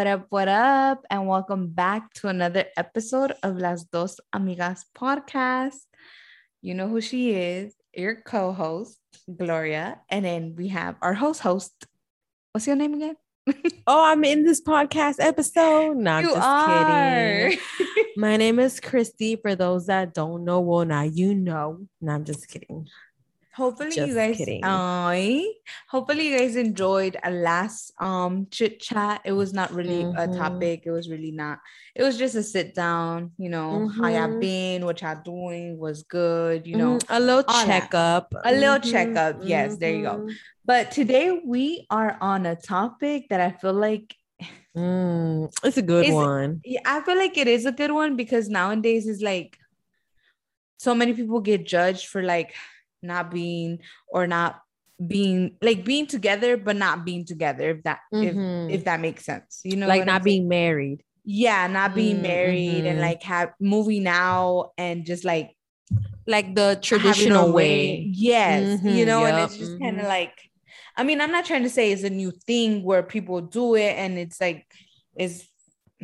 What up, what up. And welcome back to another episode of Las Dos Amigas podcast. You know who she is, your co host, Gloria. And then we have our host, host. What's your name again? oh, I'm in this podcast episode. No, just are. kidding. My name is Christy. For those that don't know, well, now you know. No, I'm just kidding. Hopefully you guys kidding. Aye. hopefully you guys enjoyed a last um chit chat. It was not really a Mhm. topic. It was really not. It was just a sit down, you know, how y'all Mhm. been, what y'all doing was good, you know. Mhm, a little checkup. A little Mhm, checkup. Yes, there you go. mhm. But today we are on a topic that I feel like Mm, it's a good one. yeah, I feel like it is a good one because nowadays is like so many people get judged for like not being or not being like being together but not being together if that Mhm. if if that makes sense you know like not I'm saying? being married. yeah not being Mm, married and mhm. like have moving out and just like Like the traditional way. yes you Mhm, know and it's just kind of mhm. like i mean i'm not trying to say it's a new thing where people do it and it's like is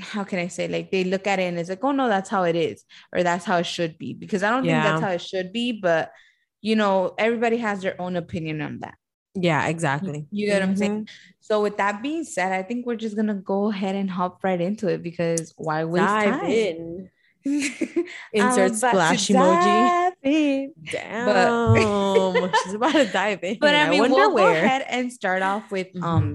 how can i say like they look at it and it's like oh no that's how it is or that's how it should be because i don't think that's how it should be but you know everybody has their own opinion on that Yeah, exactly. you get what i'm saying Mhm. so with that being said i think we're just gonna go ahead and hop right into it because why waste Dive time in. Insert splash emoji. in. Damn. She's about to dive in. But I mean, wonder we'll go ahead and start off with Mhm. um,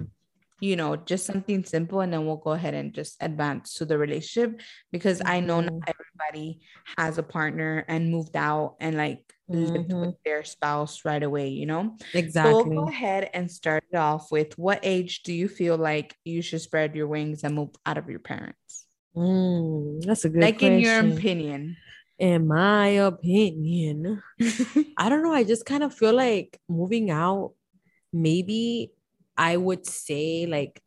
you know, just something simple, and then we'll go ahead and just advance to the relationship because I know not Mhm. everybody has a partner and moved out and like lived Mhm. with their spouse right away, you know. So Exactly. we'll go ahead and start it off with what age do you feel like you should spread your wings and move out of your parents? Mm, that's a good like in your opinion. In my opinion, I don't know. I just kind of feel like moving out, maybe I would say like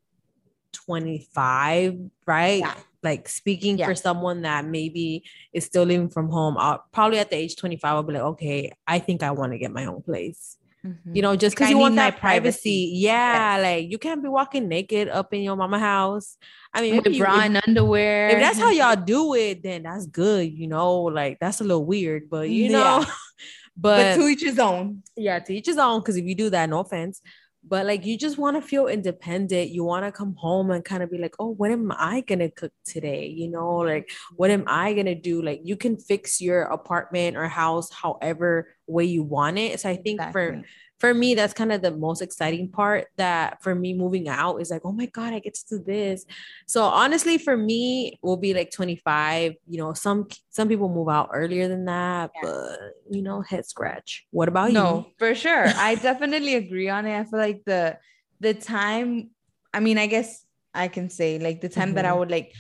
25, right? Yeah. Like speaking Yeah. for someone that maybe is still living from home, I'll probably at the age 25, I'll be like, okay, I think I want to get my own place. Mhm. You know, just because you want that privacy. privacy. Yeah, like you can't be walking naked up in your mama house. I mean, with bra and underwear. if that's how y'all do it, then that's good, you know. Like that's a little weird, but you Yeah. know, but but, to each his own. yeah, to each his own. Because if you do that, no offense, but like you just want to feel independent. You want to come home and kind of be like, oh, what am I gonna cook today? You know, like what am I gonna do? Like you can fix your apartment or house however way you want it. So I think Exactly. for me that's kind of the most exciting part that for me moving out is like oh my god i get to do this so honestly for me will be like 25 you know some some people move out earlier than that Yeah. but you know head scratch what about you? no, for sure. I definitely agree on it. I feel like the the time, I mean, I guess I can say like the time that I Mhm. would like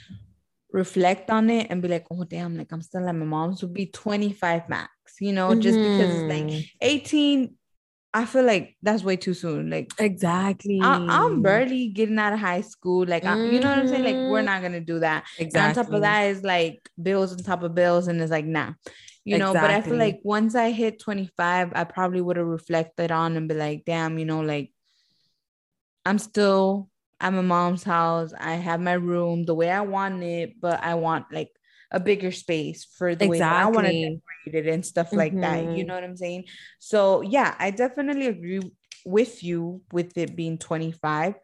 reflect on it and be like, oh damn, like I'm still at my mom's would be 25 max, you know, just because like Mhm. 18. I feel like that's way too soon. Like exactly I, I'm barely getting out of high school. Like, I, you know what I'm saying? Like, we're Mhm. not gonna do that. And on top of that is like bills on top of bills, and it's like nah, you know. But I feel like once I hit 25, I probably would have reflected on and be like, damn, you know, like I'm still at my mom's house. I have my room the way I want it, but I want like a bigger space for the way that I want to exactly decorate it and stuff like that. You Mhm. know what I'm saying? So yeah, I definitely agree with you with it being 25.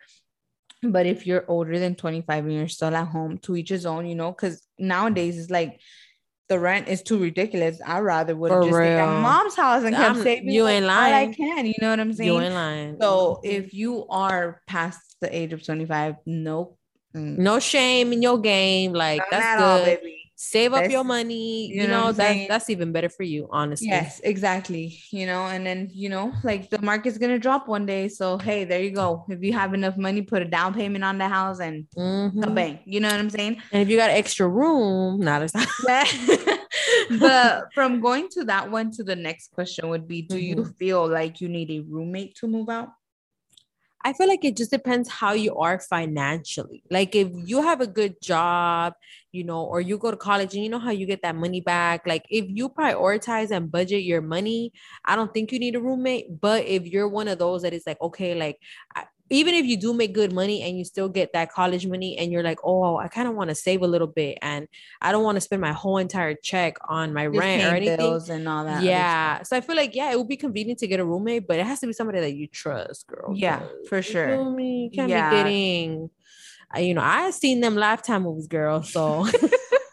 But if you're older than 25 and you're still at home, to each his own, you know, because nowadays it's like the rent is too ridiculous. I rather would have just stayed at mom's house and kept I'm- saving you ain't all I can. You know what I'm saying? you ain't lying So if you are past the age of 25, nope. Mm. no shame in your game like that's good all, baby. Save up your money you you, know know, that's that's even better for you honestly Yes, exactly. You know, and then you know, like the market's gonna drop one day. So hey, there you go. If you have enough money, put a down payment on the house and Mhm. bang. You know what I'm saying? and if you got extra room not as but from going to that one to the next question would be do you Mhm. feel like you need a roommate to move out I feel like it just depends how you are financially. Like if you have a good job, you know, or you go to college and you know how you get that money back. Like if you prioritize and budget your money, I don't think you need a roommate. But if you're one of those that is like, okay, like even if you do make good money and you still get that college money and you're like, oh, I kind of want to save a little bit and I don't want to spend my whole entire check on my Just rent or anything. and all that. Yeah. So I feel like, yeah, it would be convenient to get a roommate, but it has to be somebody that you trust, girl. Yeah, for you sure. feel me? You can't Yeah. be getting, uh, you know, I've seen them lifetime movies, girl. So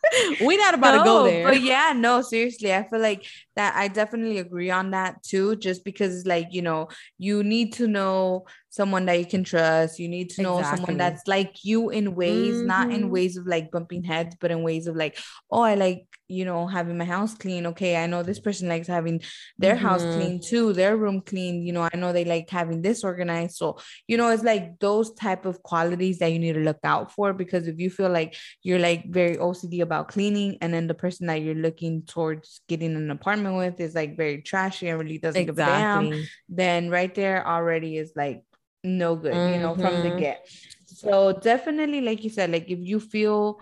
we not about to go there. But yeah, no, seriously, I feel like that I definitely agree on that too. Just because, like, you know, you need to know someone that you can trust. You need to know Exactly. someone that's like you in ways, not in Mhm. ways of like bumping heads, but in ways of like, oh, I like, you know, having my house clean. Okay, I know this person likes having their house Mhm. clean too, their room clean. You know, I know they like having this organized. So, you know, it's like those type of qualities that you need to look out for because if you feel like you're like very OCD about cleaning, and then the person that you're looking towards getting an apartment with is like very trashy and really doesn't give a damn, then right there already is like no good, you know, from the Mhm. get. So definitely, like you said, like if you feel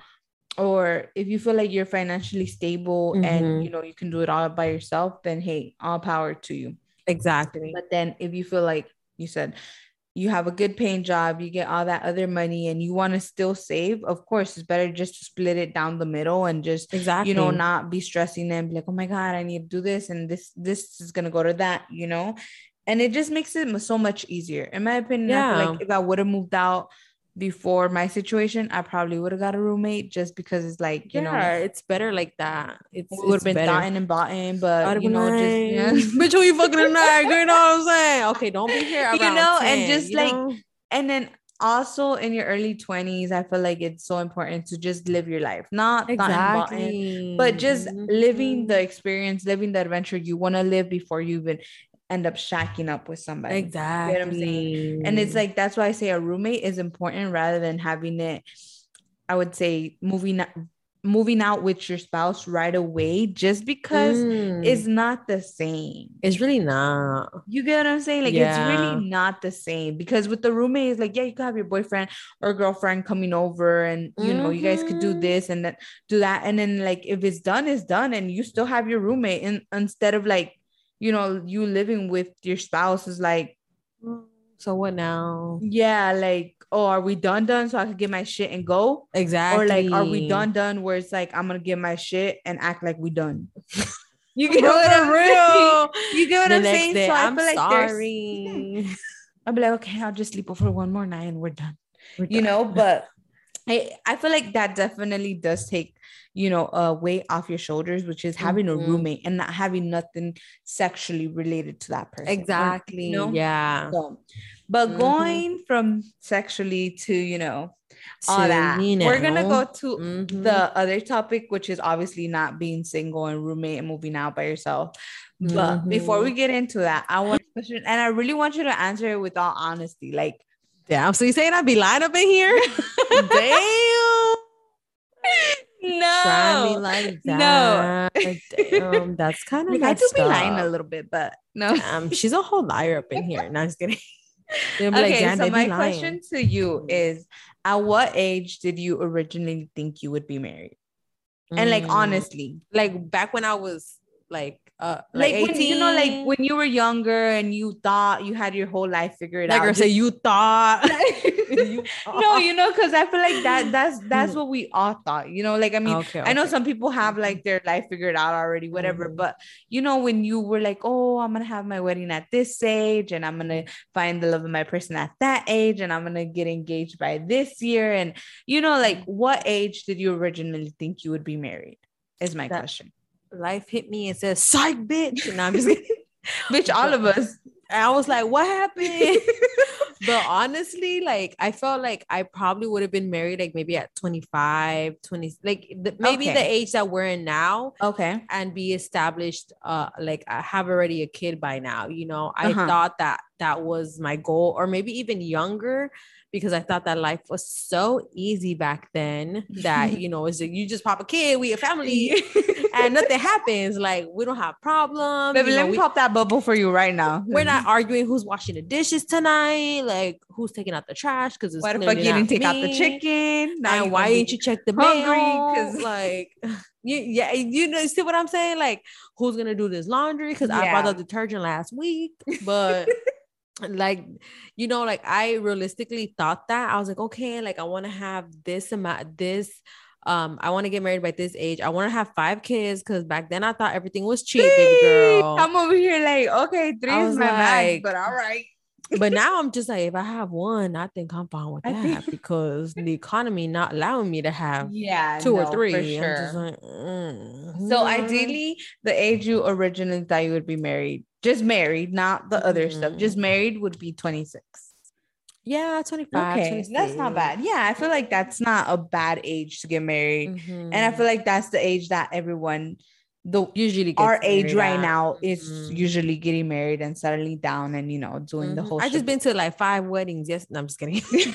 or if you feel like you're financially stable and Mhm. you know you can do it all by yourself, then hey, all power to you. Exactly. But then if you feel like you said you have a good paying job, you get all that other money and you want to still save, of course, it's better just to split it down the middle and just Exactly. you know not be stressing and be like, oh my God, I need to do this and this this is gonna go to that, you know. And it just makes it so much easier. In my opinion, feel like Yeah. if I would have moved out before my situation, I probably would have got a roommate just because it's like, you yeah, know, it's better like that. It's we would have been thoughting and bought in, but you know, just yeah. bitch, who you fucking tonight? You know what I'm saying? Okay, don't be here You know, and just, like, know? and then also in your early 20s i feel like it's so important to just live your life not bought in, but just living the Mhm. experience living the adventure you want to live before you even end up shacking up with somebody exactly. what I'm saying? and it's like that's why i say a roommate is important rather than having it i would say moving moving out with your spouse right away just because Mm, it's not the same it's really not. you get what I'm saying? Like Yeah. it's really not the same because with the roommate, it's like, yeah, you could have your boyfriend or girlfriend coming over and you know, you guys could do Mhm. this and then do that. And then like if it's done, it's done, and you still have your roommate. And instead of like, you know, you living with your spouse is like, So what now? yeah, like, oh, are we done done? So I could get my shit and go? Exactly. Or like, are we done done where it's like I'm gonna get my shit and act like we done. you get what I'm real. You get what the I'm saying? day, so I I'm feel like there's sorry. I'll be like, okay, I'll just sleep over one more night and we're done. We're You done. know, but I, I feel like that definitely does take, you know, a weight off your shoulders, which is having a Mhm. roommate and not having nothing sexually related to that person. exactly. you know? Yeah. So, but Mhm. going from sexually to, you know, all To, that, you we're gonna go to mhm. the other topic, which is obviously not being single and roommate and moving out by yourself. But before we Mhm. get into that, I want a question, and I really want you to answer it with all honesty. Like, Damn. So you saying I'd be lying up in here? damn, no, Try me like No. Damn, that's kind of like I do be lying a little bit, but no. Um, she's a whole liar up in here. No, I'm just kidding. They'll like, Okay, so my question to you is: At what age did you originally think you would be married? And like Mm. honestly, like back when I was like uh like, like, when you know, like when you were younger and you thought you had your whole life figured out, like out. girl say you thought You- no, you know, because I feel like that that's that's what we all thought. You know, like I mean, okay, I know some people have like their life figured out already, whatever. Mhm. But you know, when you were like, oh, I'm gonna have my wedding at this age, and I'm gonna find the love of my person at that age, and I'm gonna get engaged by this year, and you know, like what age did you originally think you would be married? Is my That- question. Life hit me and said psych bitch and I'm just bitch, all of us. And I was like what happened but honestly like I felt like I probably would have been married like maybe at 25 20 like the, maybe the age that we're in now okay. and be established uh like I have already a kid by now you know I Uh-huh. thought that that was my goal or maybe even younger because I thought that life was so easy back then that you know it's like you just pop a kid we a family and nothing happens like we don't have problems Baby, you know, let me we- pop that bubble for you right now. we're not arguing who's washing the dishes tonight like who's taking out the trash because it's Why the fuck you didn't take out the chicken? Now and why didn't you check the hungry mail? 'cause- like, you, yeah, you know, see what I'm saying? Like, who's gonna do this laundry? Because I bought the detergent last week, but like you know like i realistically thought that. I was like okay like i want to have this amount this um i want to get married by this age. I want to have five kids because back then i thought everything was cheap baby girl. I'm over here like okay three is my max but all right but now i'm just like if i have one i think i'm fine with that think- because the economy not allowing me to have yeah two no, or three sure like, mm, so mm. ideally the age you originally thought you would be married just married not the other stuff Mhm. just married would be 26 yeah 25 okay that's not bad yeah i feel like that's not a bad age to get married Mhm. and i feel like that's the age that everyone the usually gets our age right now is Mhm. usually getting married and settling down and you know doing the Mhm. whole I just been to like five weddings. Yes, no, I'm just kidding.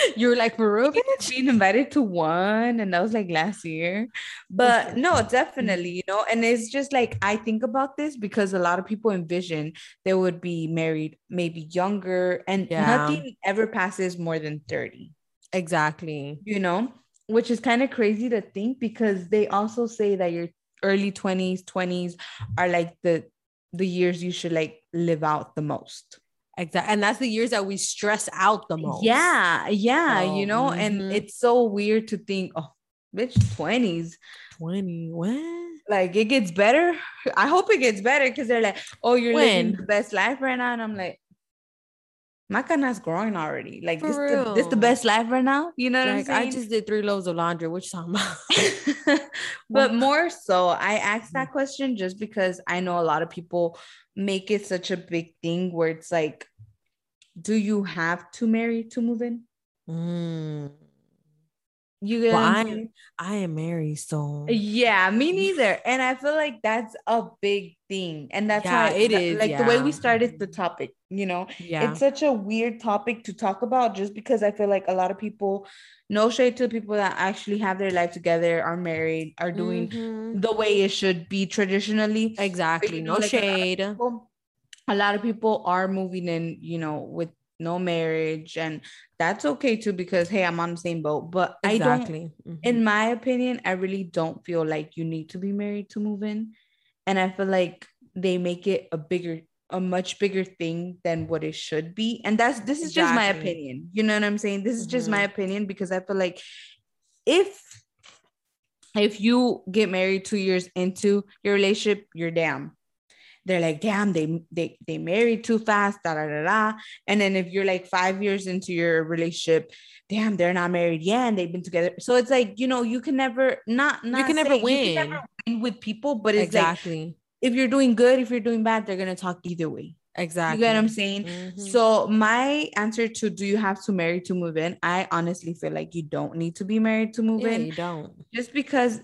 you were like for real, being invited to one and that was like last year but no definitely you know and it's just like i think about this because a lot of people envision they would be married maybe younger and Yeah. nothing ever passes more than 30 Exactly. you know which is kind of crazy to think because they also say that your early 20s 20s are like the the years you should like live out the most Exactly. And that's the years that we stress out the most. yeah yeah you know and mhm. it's so weird to think oh bitch 20s 20. When? like it gets better i hope it gets better because they're like oh you're living the best life right now and i'm like my cana's growing already like this the, this the best life right now you know what Like I just did three loads of laundry. What you talking about? but more so i asked that question just because i know a lot of people make it such a big thing where it's like do you have to marry to move in Mm. You get Well, I'm I am married, so Yeah, me neither. And I feel like that's a big thing. And that's Yeah, why it is, like the way we started the topic, you know, yeah. it's such a weird topic to talk about just because I feel like a lot of people, no shade to the people that actually have their life together, are married, are doing Mhm. the way it should be traditionally. exactly. No like, shade. A lot of people are moving in, you know, with no marriage, and that's okay too because hey, I'm on the same boat. But I don't Exactly. Mhm. in my opinion, I really don't feel like you need to be married to move in. And I feel like they make it a bigger, a much bigger thing than what it should be. And that's this is just my opinion. You know what I'm saying? This is just my Mhm. opinion because I feel like if if you get married two years into your relationship, you're damn. They're like, damn, they they they married too fast, da da da da. And then if you're like five years into your relationship, damn, they're not married yet and they've been together. So it's like, you know, you can never not, not can never say- You can never win with people, but it's like exactly. if you're doing good, if you're doing bad, they're gonna talk either way. exactly. You get what I'm saying? Mhm. So my answer to do you have to marry to move in? I honestly feel like you don't need to be married to move yeah, in you don't. just because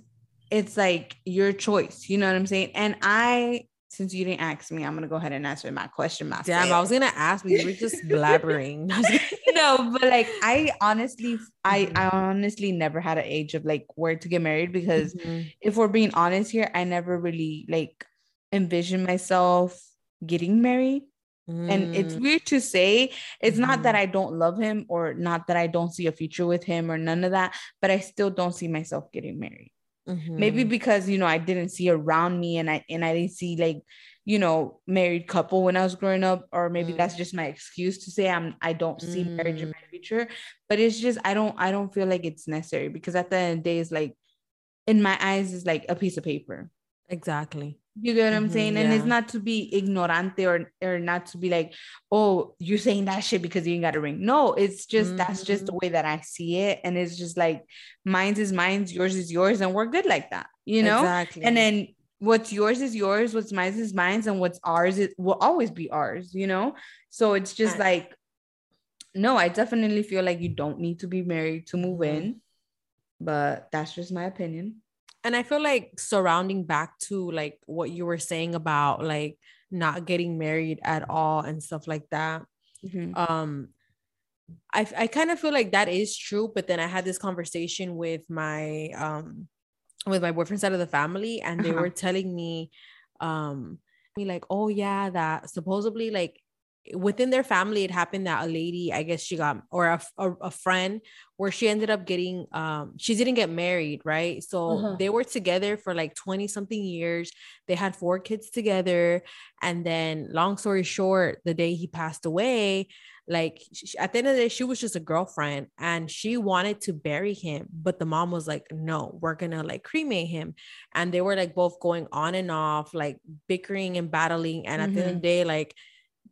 it's like your choice. You know what I'm saying? And I, since you didn't ask me, I'm gonna go ahead and answer my question myself. Damn, I was gonna ask, but you were just blabbering. no, but like I honestly, I. I honestly never had an age of like where to get married because Mhm. if we're being honest here, I never really like envisioned myself getting married. And it's Mm, weird to say. It's not that Mhm. I don't love him or not that I don't see a future with him or none of that, but I still don't see myself getting married. Maybe mhm. because you know I didn't see around me and I and I didn't see like you know married couple when I was growing up, or maybe Mm. that's just my excuse to say I'm I don't see marriage in Mm. my future. But it's just I don't I don't feel like it's necessary because at the end of the day, it's like in my eyes, is like a piece of paper. exactly. You get what I'm Mhm, saying? And it's not to be ignorante or or not to be like, oh, you're saying that shit because you ain't got a ring. No, it's just that's just the way that I see it. And it's just like mine's is mine's, yours is yours, and we're good like that, you know? exactly. And then what's yours is yours, what's mine is mine, and what's ours it will always be ours, you know? So it's just I- like, no, I definitely feel like you don't need to be married to move Mhm. in, but that's just my opinion. And I feel like surrounding back to like what you were saying about like not getting married at all and stuff like that. Mhm. um i i kind of feel like that is true but then i had this conversation with my um with my boyfriend side of the family and they Uh-huh. were telling me um me like oh yeah that supposedly like within their family it happened that a lady i guess she got or a, a, a friend where she ended up getting um she didn't get married right so uh-huh. they were together for like 20 something years they had four kids together and then long story short the day he passed away like she, at the end of the day she was just a girlfriend and she wanted to bury him but the mom was like no we're gonna like cremate him and they were like both going on and off like bickering and battling and at mm-hmm. the end of the mm-hmm. day like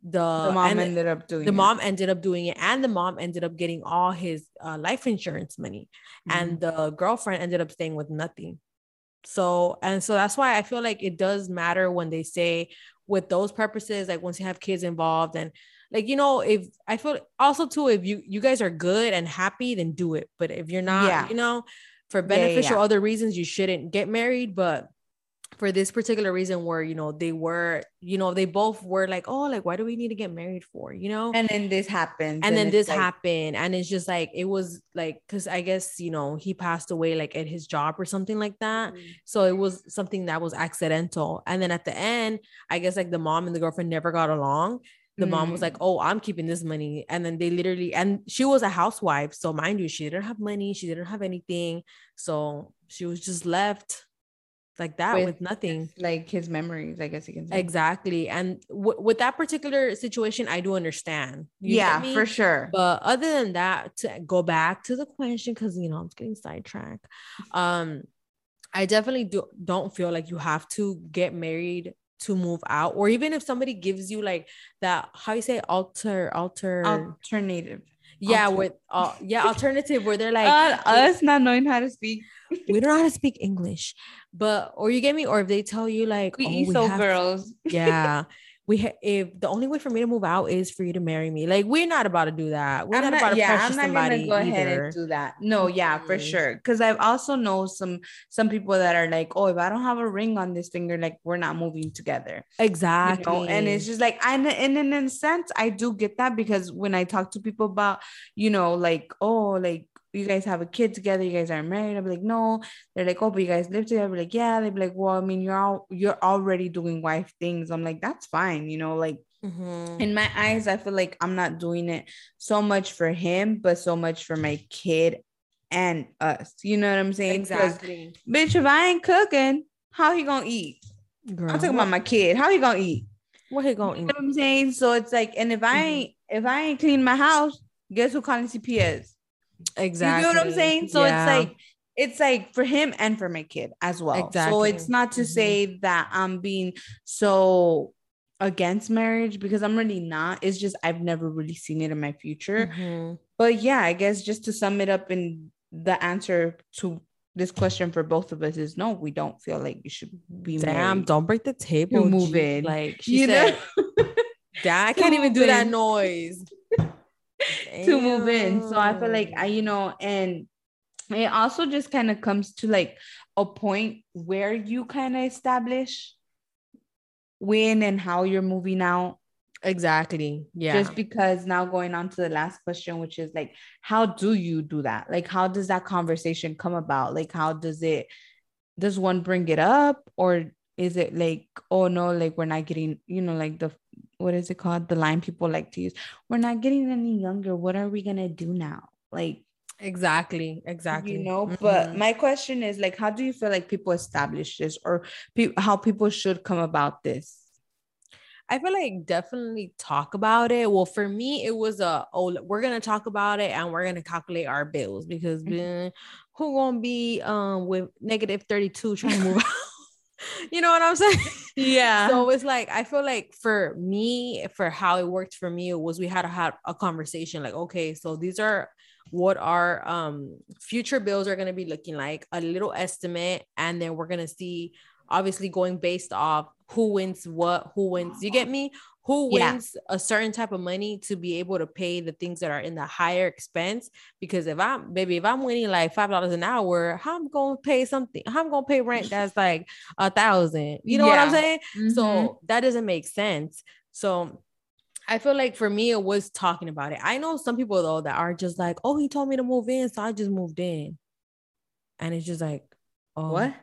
the, the mom ended up doing the it. mom ended up doing it and the mom ended up getting all his uh, life insurance money mm-hmm. and the girlfriend ended up staying with nothing so and so that's why i feel like it does matter when they say with those purposes like once you have kids involved and like you know if i feel also too if you you guys are good and happy then do it but if you're not yeah. you know for beneficial yeah, yeah, other reasons you shouldn't get married but for this particular reason where you know they were you know they both were like oh like why do we need to get married for? You know? And then this happened and, and then this like- happened and it's just like it was like because i guess you know he passed away like at his job or something like that. Mm-hmm. so it was something that was accidental. And then at the end i guess like the mom and the girlfriend never got along. The mom was like, mm. "Oh, I'm keeping this money," and then they literally and she was a housewife, so mind you, she didn't have money, she didn't have anything, so she was just left like that with, with, nothing. like his memories i guess you can say. Exactly and w- with that particular situation i do understand. Yeah for sure. But other than that to go back to the question because you know i'm getting sidetracked um i definitely do don't feel like you have to get married to move out or even if somebody gives you like that how you say alter alter alternative yeah Alter- with uh, yeah alternative where they're like uh, us not knowing how to speak. we don't know how to speak english but or you get me or if they tell you like we oh, so girls. Yeah we ha- if the only way for me to move out is for you to marry me like we're not about to do that we're I'm not, not about to yeah i'm not gonna go either. ahead and do that no yeah mm-hmm. for sure because i've also know some some people that are like oh if i don't have a ring on this finger like we're not moving together exactly you know? and it's just like and, and in a sense i do get that because when i talk to people about you know like oh like you guys have a kid together, you guys are married. Be like, no. They're like, oh, but you guys live together. Be like, yeah. They'd be like, well, I mean, you're all you're already doing wife things. I'm like, that's fine, you know, like mm-hmm. in my eyes, I feel like I'm not doing it so much for him, but so much for my kid and us. You know what I'm saying? Exactly. Bitch, if I ain't cooking, how he gonna eat? Girl, I'm talking about my kid. How he gonna eat? What he gonna you know eat? what I'm saying? So it's like, and if I mm-hmm. ain't if I ain't clean my house, guess who calling CPS? Exactly. You know what I'm saying? So yeah. it's like it's like for him and for my kid as well. Exactly. So it's not to mm-hmm. say that I'm being so against marriage because I'm really not. It's just I've never really seen it in my future. Mm-hmm. But yeah, I guess just to sum it up in the answer to this question for both of us is no, we don't feel like you should be Damn, don't break the table. Move in. Like she you said, Dad, I can't even do that noise to move in. So I feel like I, you know, and it also just kind of comes to like a point where you kind of establish when and how you're moving out. Exactly. Yeah. Just because now going on to the last question, which is like, how do you do that? Like, how does that conversation come about? Like, how does it, does one bring it up or is it like, oh no, like we're not getting, you know, like the what is it called? The line people like to use. We're not getting any younger. What are we gonna do now? Like exactly, exactly. You know, mm-hmm. but my question is like, how do you feel like people establish this, or pe- how people should come about this? I feel like definitely talk about it. Well, for me, it was a oh, we're gonna talk about it and we're gonna calculate our bills because mm-hmm. who gonna be um with negative 32 trying to move out? you know what I'm saying? Yeah. So it's like I feel like for me, for how it worked for me, was we had to have a conversation like, okay, so these are what our um future bills are going to be looking like, a little estimate, and then we're going to see obviously going based off who wins what, who wins. You get me? Who wins yeah. a certain type of money to be able to pay the things that are in the higher expense because if i'm baby if i'm winning like five dollars an hour how i'm gonna pay something how i'm gonna pay rent that's like a thousand you know yeah. what i'm saying mm-hmm. so that doesn't make sense so I feel like for me, it was talking about it. I know some people though that are just like, oh, he told me to move in, so I just moved in. And it's just like, oh, what?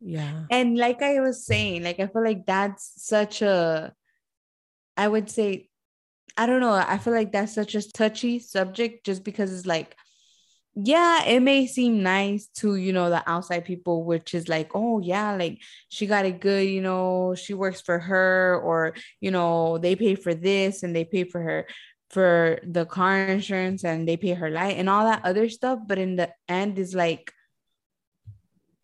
Yeah. And like I was saying, like I feel like that's such a I would say I don't know. I feel like that's such a touchy subject just because it's like, yeah, it may seem nice to, you know, the outside people, which is like, oh, yeah, like she got it good, you know, she works for her, or, you know, they pay for this and they pay for her for the car insurance and they pay her light and all that other stuff. But in the end, is like,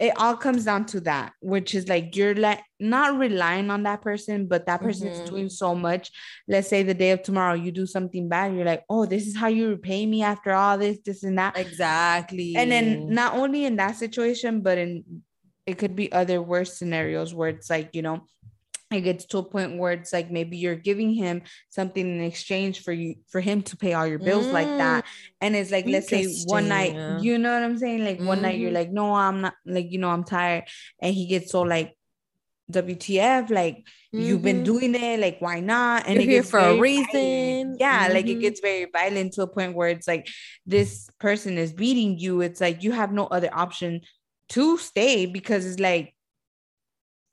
it all comes down to that, which is like you're like not relying on that person, but that person is mm-hmm. doing so much. Let's say the day of tomorrow you do something bad, you're like, oh, this is how you repay me after all this, this and that. Exactly. And then not only in that situation, but in it could be other worse scenarios where it's like, you know, it gets to a point where it's like maybe you're giving him something in exchange for you for him to pay all your bills mm, like that mm. and it's like let's say one night yeah. you know what i'm saying like mm-hmm. one night you're mm-hmm. like no i'm not like you know i'm tired and he gets so like WTF, like mm-hmm. you've been mm-hmm. doing it, like why not? And You're here for a reason. Violent. Yeah, mm-hmm. like it gets very violent to a point where it's like this person is beating you. It's like you have no other option to stay because it's like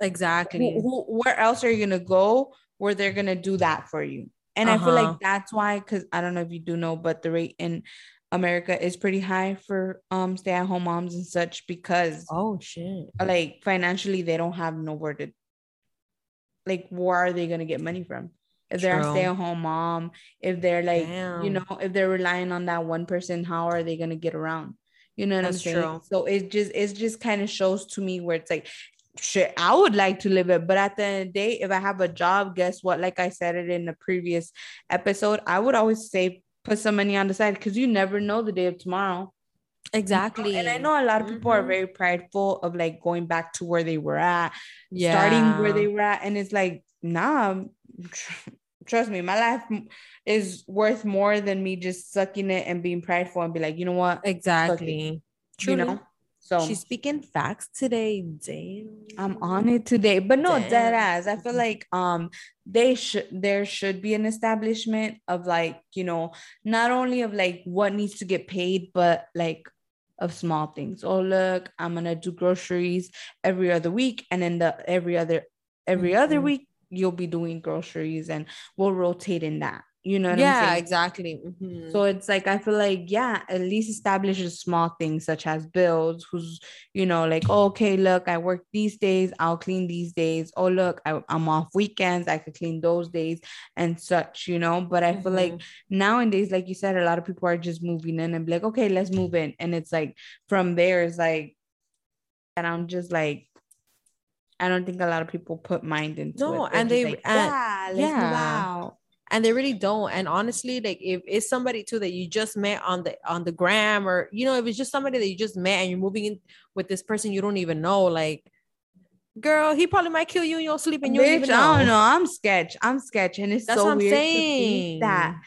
Exactly. Who, who, where else are you gonna go where they're gonna do that for you? And uh-huh. I feel like uh-huh. that's why, because I don't know if you do know, but the rate in America is pretty high for um stay-at-home moms and such because oh shit, like financially they don't have nowhere to like where are they gonna get money from? If they're True. a stay-at-home mom, if they're like, Damn. you know, if they're relying on that one person, how are they gonna get around? You know what That's I'm saying? True. So it just it just kind of shows to me where it's like shit, I would like to live it. But at the end of the day, if I have a job, guess what? Like I said it in the previous episode, I would always say put some money on the side because you never know the day of tomorrow. Exactly. And I know a lot of people mm-hmm. are very prideful of like going back to where they were at, yeah. starting where they were at. And it's like, nah, trust me, my life is worth more than me just sucking it and being prideful and be like, you know what? Exactly. True. You know? So she's speaking facts today. Damn. I'm on it today. But no, Damn. dead ass. I feel like um they should there should be an establishment of like, you know, not only of like what needs to get paid, but like of small things. Oh, look, I'm gonna do groceries every other week, and then the every other every mm-hmm. other week you'll be doing groceries and we'll rotate in that you know yeah exactly mm-hmm. so it's like i feel like yeah at least establishes small things such as bills who's you know like oh, okay look i work these days i'll clean these days oh look I, am off weekends i could clean those days and such you know but i mm-hmm. feel like mm-hmm. nowadays like you said a lot of people are just moving in and be like okay let's move in and it's like from there is like and i'm just like I don't think a lot of people put mind into no, it. No, and they like, yeah, yeah and they really don't and honestly like if it's somebody too that you just met on the on the gram or you know if it's just somebody that you just met and you're moving in with this person you don't even know like girl he probably might kill you in your sleep and you don't even know. I don't know I'm sketch I'm sketch and it's That's so weird saying. that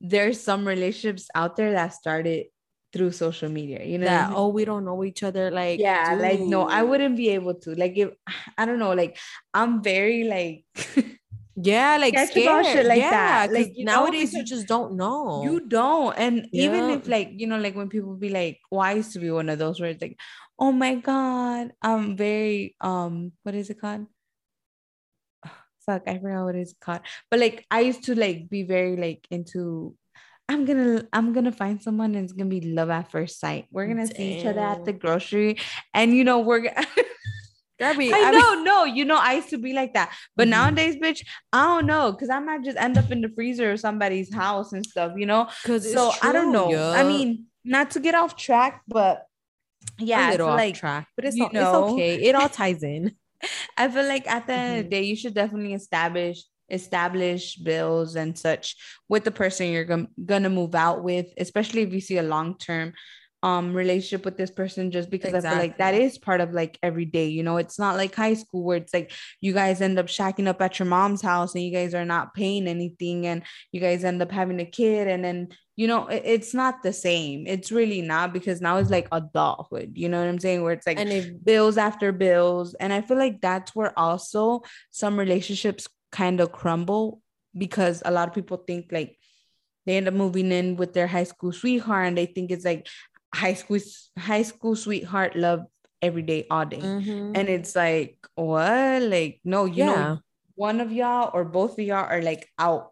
there's some relationships out there that started through social media you know that oh we don't know each other like yeah dude. like no i wouldn't be able to like if i don't know like i'm very like yeah like scared shit like yeah, that like nowadays know, you just don't know you don't and yeah. even if like you know like when people be like well i used to be one of those words like oh my god i'm very um what is it called fuck i forgot what it's called but like i used to like be very like into I'm gonna I'm gonna find someone and it's gonna be love at first sight. We're gonna Damn. see each other at the grocery, and you know we're gonna Gabby, I, I know, mean, no, you know, I used to be like that, but mm-hmm. nowadays, bitch, I don't know, cause I might just end up in the freezer of somebody's house and stuff, you know. Cause so true, I don't know. Yeah. I mean, not to get off track, but yeah, a little off like, track, but it's all, know, it's okay. It all ties in. I feel like at the mm-hmm. end of the mm-hmm. day, you should definitely establish establish bills and such with the person you're g- gonna move out with, especially if you see a long term um relationship with this person just because exactly. I feel like that is part of like every day, you know. It's not like high school where it's like you guys end up shacking up at your mom's house and you guys are not paying anything and you guys end up having a kid and then you know it, it's not the same. It's really not because now it's like adulthood, you know what I'm saying? Where it's like and if bills after bills. And I feel like that's where also some relationships kind of crumble because a lot of people think like they end up moving in with their high school sweetheart and they think it's like high school high school sweetheart love every day all day mm-hmm. and it's like what like no you yeah. know one of y'all or both of y'all are like out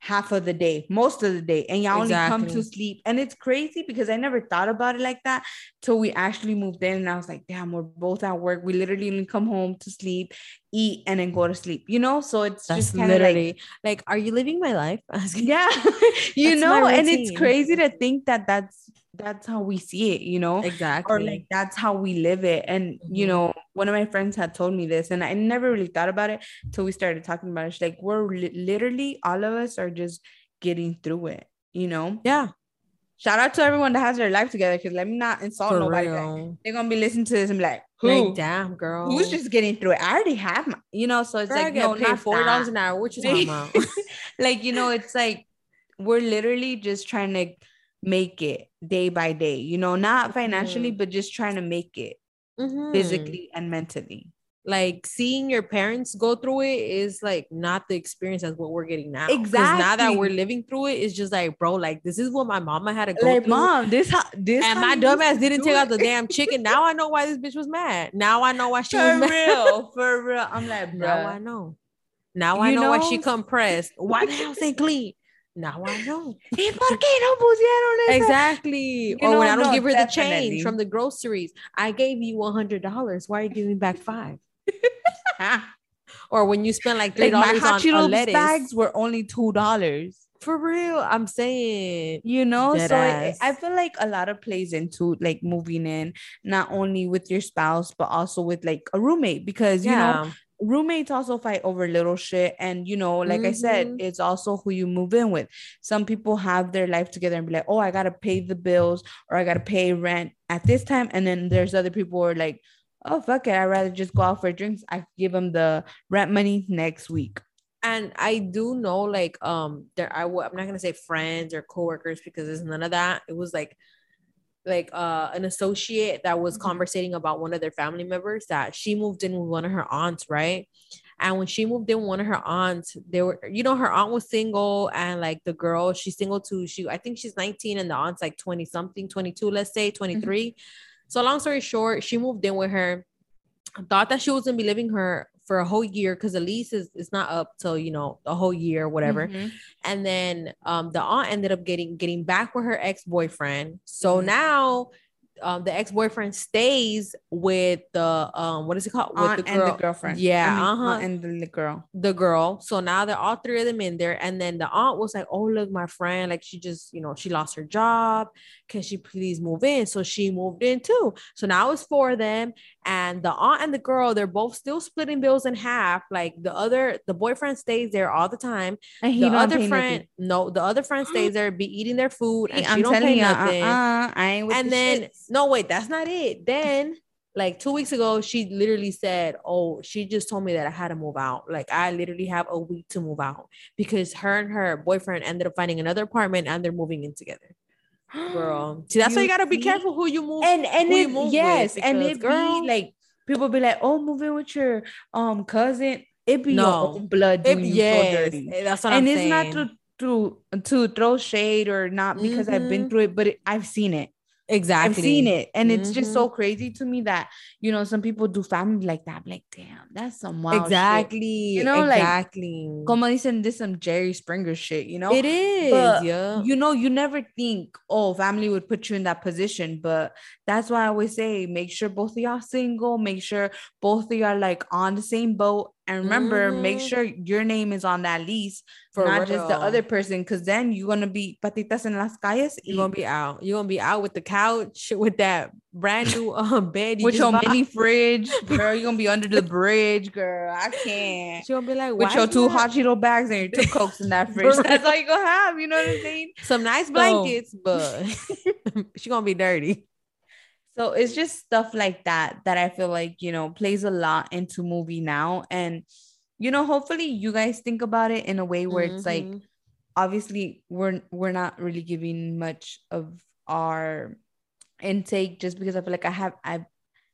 half of the day, most of the day, and y'all Exactly. only come to sleep. And it's crazy because I never thought about it like that till we actually moved in. And I was like, damn, we're both at work. We literally only come home to sleep, eat, and then go to sleep, you know? So it's That's just kind of literally like, like, are you living my life? yeah, you know, and it's crazy to think that that's that's how we see it, you know? exactly. or like that's how we live it and you Mhm. know one of my friends had told me this and i never really thought about it till we started talking about it She's like we're li- literally all of us are just getting through it you know yeah, shout out to everyone that has their life together because let me not insult for nobody they're gonna be listening to this and be like who Like, damn, girl. who's just getting through it i already have my you know so it's Girl, like no not four dollars an hour. What you talking about? like you know it's like we're literally just trying to make it day by day you know not financially Mhm. but just trying to make it Mhm. physically and mentally like seeing your parents go through it is like not the experience as what we're getting now. Exactly. Now that we're living through it, it's just like, bro, like this is what my mama had to go like through. mom this how this and my you dumb used ass to didn't take out the damn chicken. Now I know why this bitch was mad. Now I know why she was for mad. real for real i'm like Now I know. Now I You know, why she compressed. Why the house ain't clean? Now I know. ¿Y por qué no pusieron? Exactly. You oh, or when I don't no, give her the change from the groceries, I gave you one hundred dollars. Why are you giving back five? Or when you spend like three like my dollars hot on Cheetos lettuce. bags were only two dollars For real, I'm saying. you know so ass. i feel like a lot of plays into like moving in not only with your spouse but also with like a roommate because you know yeah. Roommates also fight over little shit and you know like i said Mhm. it's also who you move in with some people have their life together and be like oh i gotta pay the bills or i gotta pay rent at this time and then there's other people who are like oh fuck it i'd rather just go out for drinks i give them the rent money next week and I do know like um there I w- I'm not gonna say friends or coworkers because there's none of that. It was like like uh an associate that was Mhm. conversating about one of their family members that she moved in with one of her aunts, right? And when she moved in with one of her aunts, they were, you know, her aunt was single and like the girl, she's single too. She, I think she's 19 and the aunt's like 20 something, 22, let's say 23. So long story short, she moved in with her, thought that she was gonna be living her for a whole year because the lease is, is not up till you know a whole year, or whatever. Mhm. and then um the aunt ended up getting getting back with her ex-boyfriend. So Mhm. now um the ex-boyfriend stays with the um what is it called? With aunt and the girlfriend. Yeah I mean, uh-huh. and the, the girl. The girl. So now they're all three of them in there. And then the aunt was like oh look my friend like she just you know she lost her job. Can she please move in? So she moved in too. So now it's four of them and the aunt and the girl they're both still splitting bills in half like the other the boyfriend stays there all the time and he the other friend, no, the other friend stays there, be eating their food, and I'm she don't telling pay you, nothing. uh-uh, I ain't with and the then, shits. no, wait, that's not it. Then, like two weeks ago, she literally said, "Oh, she just told me that I had to move out. Like I literally have a week to move out because her and her boyfriend ended up finding another apartment and they're moving in together." Girl, see, that's why you gotta be see? careful who you move. and and you it move yes and it girl- be like people be like oh moving with your um cousin it be No. your own blood It- doing you yes, so dirty that's what and I'm it's saying. not to to to throw shade or not because I've been Mhm. through it but it, I've seen it exactly. I've seen it and it's just so mm-hmm. crazy to me that you know some people do family like that I'm like damn that's some wild shit. exactly. You know, like, exactly. como dicen this some Jerry Springer shit you know It is, But, yeah. you know, you never think, oh, family would put you in that position. But that's why I always say, make sure both of y'all single, make sure both of y'all like on the same boat. And remember, make Mhm. sure your name is on that lease, For not just the other person, because then you're gonna be patitas en las calles You're gonna be out. You're gonna be out with the couch with that brand new um bed. You with your bought. mini fridge, girl. You're gonna be under the bridge, girl. I can't. Gonna be like, With your two that?" hot Cheeto bags and your two cokes in that fridge. That's all you gonna have. You know what I'm saying? some nice So- blankets, but she gonna be dirty. So it's just stuff like that that I feel like, you know, plays a lot into movie now. And, you know, hopefully you guys think about it in a way where it's like Mhm. obviously we're we're not really giving much of our intake just because I feel like I have I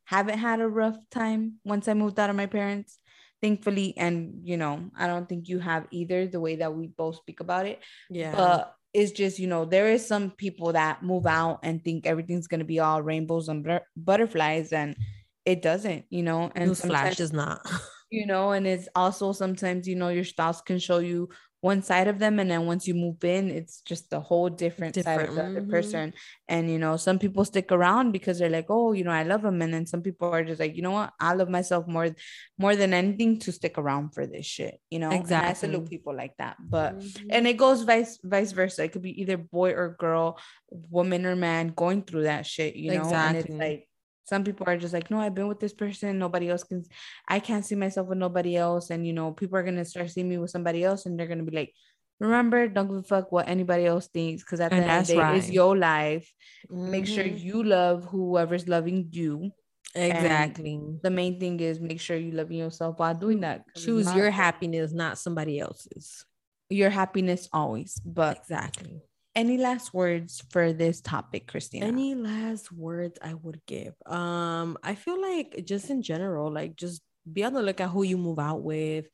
haven't had a rough time once I moved out of my parents, thankfully. And you know, I don't think you have either the way that we both speak about it yeah. but it's just you know there is some people that move out and think everything's going to be all rainbows and butterflies and it doesn't you know and Newsflash is not. you know and it's also sometimes you know your spouse can show you one side of them and then once you move in it's just a whole different, different. side of the mm-hmm. other person and you know some people stick around because they're like oh you know i love him and then some people are just like you know what i love myself more more than anything to stick around for this shit you know exactly and i salute people like that but mm-hmm. and it goes vice vice versa it could be either boy or girl woman or man going through that shit you know exactly. and it's like some people are just like no i've been with this person nobody else can i can't see myself with nobody else and you know people are gonna start seeing me with somebody else and they're gonna be like remember don't give a fuck what anybody else thinks because at the end of the day right. it's your life mm-hmm. make sure mm-hmm. you love whoever's loving you exactly and the main thing is make sure you love yourself while doing that choose your happiness not somebody else's your happiness always but exactly any last words for this topic christina? Any last words i would give? Um i feel like just in general like just be on the lookout who you move out with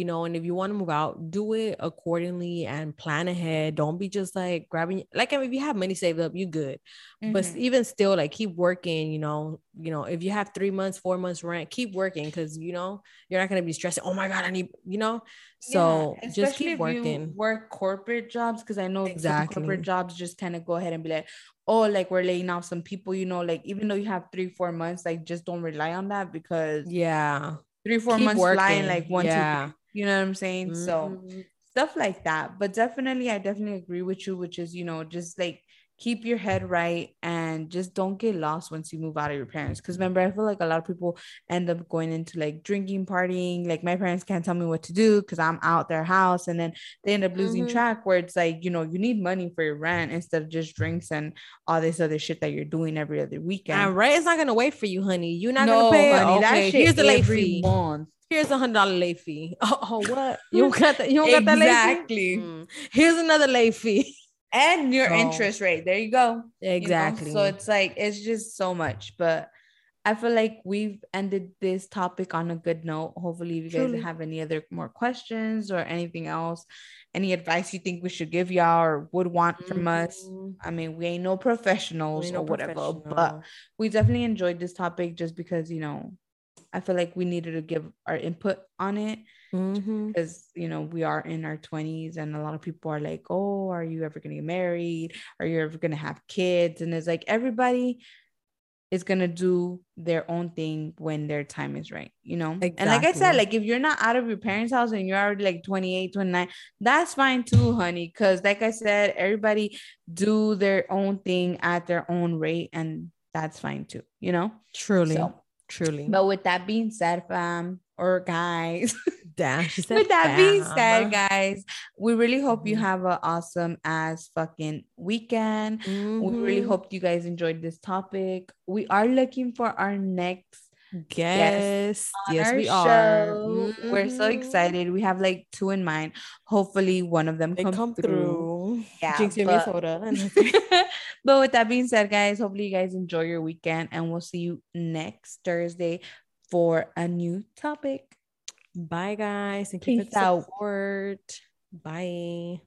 you know and if you want to move out do it accordingly and plan ahead don't be just like grabbing like I mean, if you have money saved up you're good mm-hmm. but even still like keep working you know you know if you have three months four months rent keep working because you know you're not going to be stressing oh my god i need you know so yeah, just keep working work corporate jobs because i know exactly corporate jobs just kind of go ahead and be like oh like we're laying off some people you know like even though you have three four months like just don't rely on that because yeah three four keep months working. flying like one yeah. two you know what I'm saying? Mm-hmm. So stuff like that. But definitely, I definitely agree with you, which is, you know, just like keep your head right and just don't get lost once you move out of your parents. Because remember, I feel like a lot of people end up going into like drinking, partying. Like my parents can't tell me what to do because I'm out their house, and then they end up losing mm-hmm. track. Where it's like you know you need money for your rent instead of just drinks and all this other shit that you're doing every other weekend. And rent is not gonna wait for you, honey. You're not no, gonna pay. Honey, okay, that shit here's the late fee. Month here's a hundred dollar late fee. Oh, oh, what? You don't got that? You don't got that exactly. Mm. Here's another late fee. And your oh. interest rate. There you go. Exactly. You know? So it's like it's just so much. But I feel like we've ended this topic on a good note. Hopefully, if you guys Truly. have any other more questions or anything else, any advice you think we should give y'all or would want mm-hmm. from us. Mm-hmm. I mean, we ain't no professionals ain't no or whatever, professional. but we definitely enjoyed this topic just because, you know, I feel like we needed to give our input on it mm-hmm. because you know we are in our 20s and a lot of people are like oh are you ever going to get married are you ever going to have kids and it's like everybody is going to do their own thing when their time is right you know exactly. and like i said like if you're not out of your parents house and you're already like 28 29 that's fine too honey because like i said everybody do their own thing at their own rate and that's fine too you know truly so, Truly. But with that being said, fam or guys, damn, with that being said, guys, we really hope you mm-hmm. have an awesome ass fucking weekend. Mm-hmm. We really mm-hmm. hope you guys enjoyed this topic. We are looking for our next guest. yes, we show. are. Mm-hmm. We're so excited. We have like two in mind. Hopefully, one of them come, come through. through. Yeah, but, but with that being said, guys, hopefully you guys enjoy your weekend, and we'll see you next Thursday for a new topic. Bye, guys, and keep Peace it support. Out. Bye.